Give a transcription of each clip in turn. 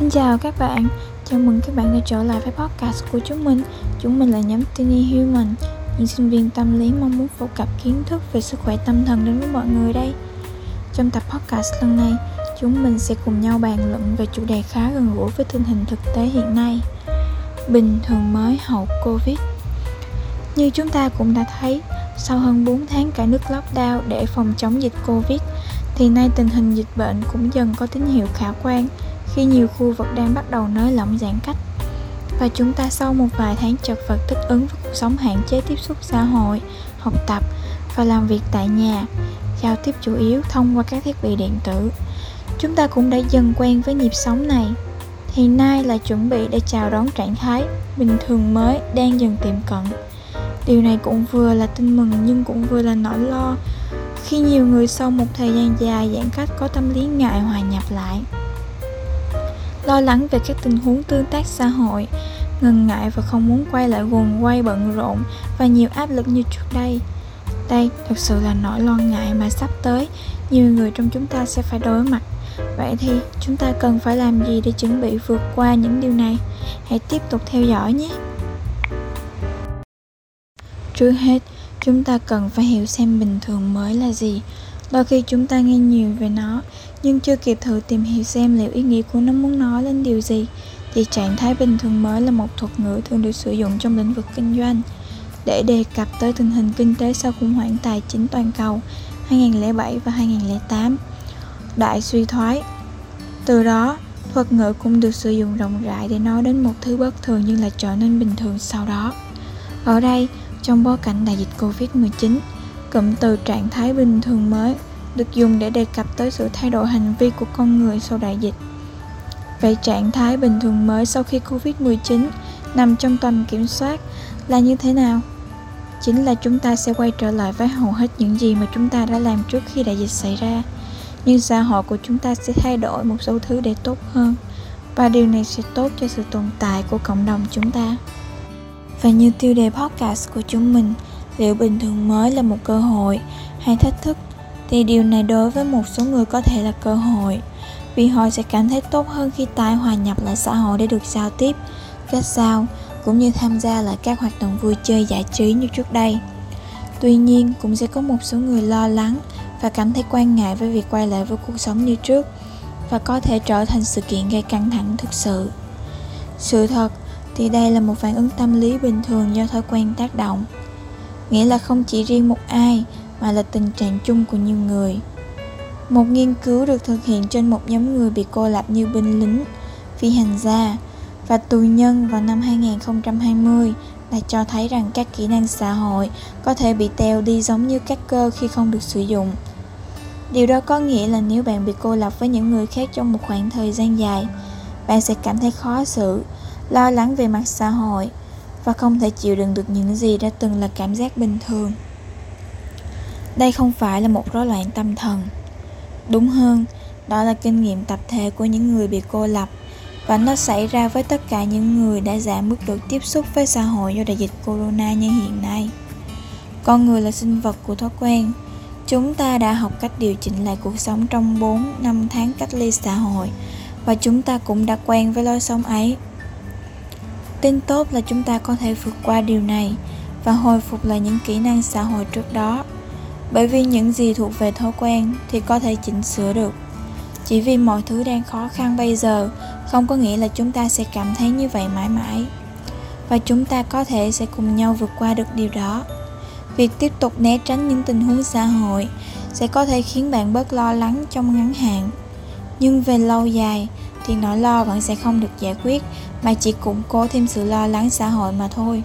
Xin chào các bạn, chào mừng các bạn đã trở lại với podcast của chúng mình. Chúng mình là nhóm Tiny Human Những sinh viên tâm lý mong muốn phổ cập kiến thức về sức khỏe tâm thần đến với mọi người đây. Trong tập podcast lần này, chúng mình sẽ cùng nhau bàn luận về chủ đề khá gần gũi với tình hình thực tế hiện nay Bình thường mới hậu Covid. Như chúng ta cũng đã thấy, sau hơn 4 tháng cả nước lockdown để phòng chống dịch Covid thì nay tình hình dịch bệnh cũng dần có tín hiệu khả quan khi nhiều khu vực đang bắt đầu nới lỏng giãn cách và chúng ta sau một vài tháng chật vật thích ứng với cuộc sống hạn chế tiếp xúc xã hội, học tập và làm việc tại nhà, giao tiếp chủ yếu thông qua các thiết bị điện tử. Chúng ta cũng đã dần quen với nhịp sống này. Thì nay là chuẩn bị để chào đón trạng thái bình thường mới đang dần tiệm cận. Điều này cũng vừa là tin mừng nhưng cũng vừa là nỗi lo khi nhiều người sau một thời gian dài giãn cách có tâm lý ngại hòa nhập lại lo lắng về các tình huống tương tác xã hội, ngần ngại và không muốn quay lại guồng quay bận rộn và nhiều áp lực như trước đây. Đây thực sự là nỗi lo ngại mà sắp tới nhiều người trong chúng ta sẽ phải đối mặt. Vậy thì chúng ta cần phải làm gì để chuẩn bị vượt qua những điều này? Hãy tiếp tục theo dõi nhé! Trước hết, chúng ta cần phải hiểu xem bình thường mới là gì. Đôi khi chúng ta nghe nhiều về nó nhưng chưa kịp thử tìm hiểu xem liệu ý nghĩa của nó muốn nói lên điều gì thì trạng thái bình thường mới là một thuật ngữ thường được sử dụng trong lĩnh vực kinh doanh. Để đề cập tới tình hình kinh tế sau khủng hoảng tài chính toàn cầu 2007 và 2008 đại suy thoái. Từ đó thuật ngữ cũng được sử dụng rộng rãi để nói đến một thứ bất thường nhưng lại trở nên bình thường sau đó. Ở đây trong bối cảnh đại dịch Covid-19, cụm từ trạng thái bình thường mới được dùng để đề cập tới sự thay đổi hành vi của con người sau đại dịch. Vậy trạng thái bình thường mới sau khi Covid-19 nằm trong tầm kiểm soát là như thế nào? Chính là chúng ta sẽ quay trở lại với hầu hết những gì mà chúng ta đã làm trước khi đại dịch xảy ra. Nhưng xã hội của chúng ta sẽ thay đổi một số thứ để tốt hơn và điều này sẽ tốt cho sự tồn tại của cộng đồng chúng ta. Và như tiêu đề podcast của chúng mình, liệu bình thường mới là một cơ hội hay thách thức thì điều này đối với một số người có thể là cơ hội vì họ sẽ cảm thấy tốt hơn khi tái hòa nhập lại xã hội để được giao tiếp, kết giao cũng như tham gia lại các hoạt động vui chơi giải trí như trước đây. Tuy nhiên, cũng sẽ có một số người lo lắng và cảm thấy quan ngại với việc quay lại với cuộc sống như trước và có thể trở thành sự kiện gây căng thẳng thực sự. Sự thật thì đây là một phản ứng tâm lý bình thường do thói quen tác động nghĩa là không chỉ riêng một ai mà là tình trạng chung của nhiều người một nghiên cứu được thực hiện trên một nhóm người bị cô lập như binh lính, phi hành gia và tù nhân vào năm 2020 đã cho thấy rằng các kỹ năng xã hội có thể bị teo đi giống như các cơ khi không được sử dụng. Điều đó có nghĩa là nếu bạn bị cô lập với những người khác trong một khoảng thời gian dài, bạn sẽ cảm thấy khó xử lo lắng về mặt xã hội và không thể chịu đựng được những gì đã từng là cảm giác bình thường đây không phải là một rối loạn tâm thần. Đúng hơn, đó là kinh nghiệm tập thể của những người bị cô lập, và nó xảy ra với tất cả những người đã giảm mức độ tiếp xúc với xã hội do đại dịch corona như hiện nay. Con người là sinh vật của thói quen. Chúng ta đã học cách điều chỉnh lại cuộc sống trong 4 năm tháng cách ly xã hội, và chúng ta cũng đã quen với lối sống ấy. Tin tốt là chúng ta có thể vượt qua điều này và hồi phục lại những kỹ năng xã hội trước đó bởi vì những gì thuộc về thói quen thì có thể chỉnh sửa được. Chỉ vì mọi thứ đang khó khăn bây giờ, không có nghĩa là chúng ta sẽ cảm thấy như vậy mãi mãi. Và chúng ta có thể sẽ cùng nhau vượt qua được điều đó. Việc tiếp tục né tránh những tình huống xã hội sẽ có thể khiến bạn bớt lo lắng trong ngắn hạn. Nhưng về lâu dài thì nỗi lo vẫn sẽ không được giải quyết, mà chỉ củng cố thêm sự lo lắng xã hội mà thôi.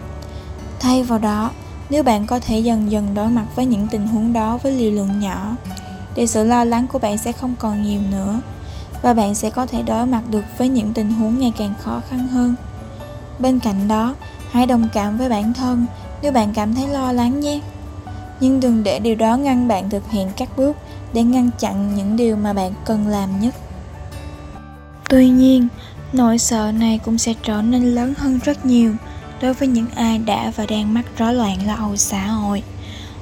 Thay vào đó nếu bạn có thể dần dần đối mặt với những tình huống đó với liều lượng nhỏ, thì sự lo lắng của bạn sẽ không còn nhiều nữa, và bạn sẽ có thể đối mặt được với những tình huống ngày càng khó khăn hơn. Bên cạnh đó, hãy đồng cảm với bản thân nếu bạn cảm thấy lo lắng nhé. Nhưng đừng để điều đó ngăn bạn thực hiện các bước để ngăn chặn những điều mà bạn cần làm nhất. Tuy nhiên, nỗi sợ này cũng sẽ trở nên lớn hơn rất nhiều đối với những ai đã và đang mắc rối loạn lo âu xã hội,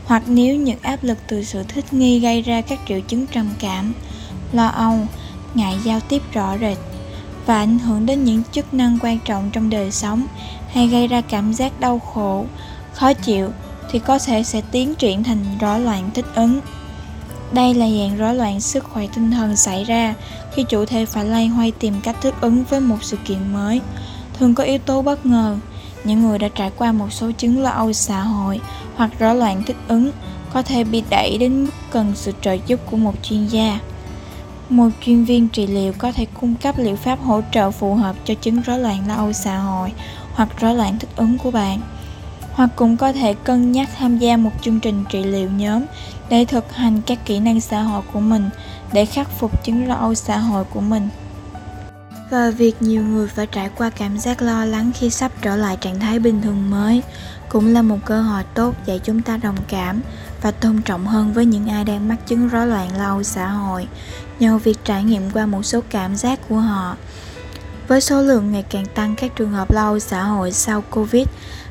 hoặc nếu những áp lực từ sự thích nghi gây ra các triệu chứng trầm cảm, lo âu, ngại giao tiếp rõ rệt và ảnh hưởng đến những chức năng quan trọng trong đời sống hay gây ra cảm giác đau khổ, khó chịu, thì có thể sẽ tiến triển thành rối loạn thích ứng. Đây là dạng rối loạn sức khỏe tinh thần xảy ra khi chủ thể phải loay hoay tìm cách thích ứng với một sự kiện mới, thường có yếu tố bất ngờ những người đã trải qua một số chứng lo âu xã hội hoặc rối loạn thích ứng có thể bị đẩy đến mức cần sự trợ giúp của một chuyên gia. Một chuyên viên trị liệu có thể cung cấp liệu pháp hỗ trợ phù hợp cho chứng rối loạn lo âu xã hội hoặc rối loạn thích ứng của bạn, hoặc cũng có thể cân nhắc tham gia một chương trình trị liệu nhóm để thực hành các kỹ năng xã hội của mình để khắc phục chứng lo âu xã hội của mình và việc nhiều người phải trải qua cảm giác lo lắng khi sắp trở lại trạng thái bình thường mới cũng là một cơ hội tốt để chúng ta đồng cảm và tôn trọng hơn với những ai đang mắc chứng rối loạn lâu xã hội. Nhờ việc trải nghiệm qua một số cảm giác của họ, với số lượng ngày càng tăng các trường hợp lâu xã hội sau covid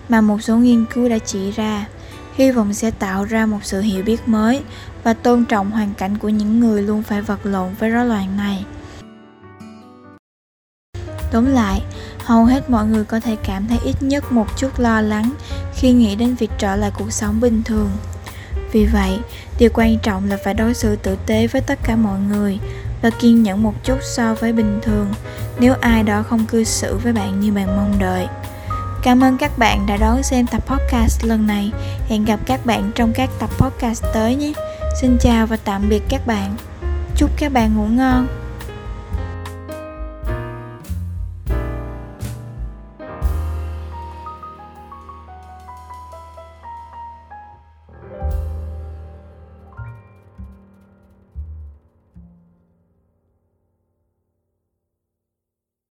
mà một số nghiên cứu đã chỉ ra, hy vọng sẽ tạo ra một sự hiểu biết mới và tôn trọng hoàn cảnh của những người luôn phải vật lộn với rối loạn này tóm lại, hầu hết mọi người có thể cảm thấy ít nhất một chút lo lắng khi nghĩ đến việc trở lại cuộc sống bình thường vì vậy, điều quan trọng là phải đối xử tử tế với tất cả mọi người và kiên nhẫn một chút so với bình thường nếu ai đó không cư xử với bạn như bạn mong đợi Cảm ơn các bạn đã đón xem tập podcast lần này. Hẹn gặp các bạn trong các tập podcast tới nhé. Xin chào và tạm biệt các bạn. Chúc các bạn ngủ ngon.